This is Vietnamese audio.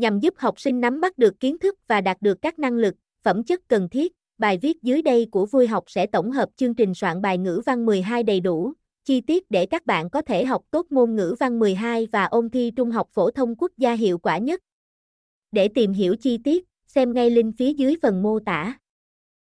nhằm giúp học sinh nắm bắt được kiến thức và đạt được các năng lực, phẩm chất cần thiết. Bài viết dưới đây của Vui học sẽ tổng hợp chương trình soạn bài ngữ văn 12 đầy đủ, chi tiết để các bạn có thể học tốt môn ngữ văn 12 và ôn thi Trung học phổ thông quốc gia hiệu quả nhất. Để tìm hiểu chi tiết, xem ngay link phía dưới phần mô tả.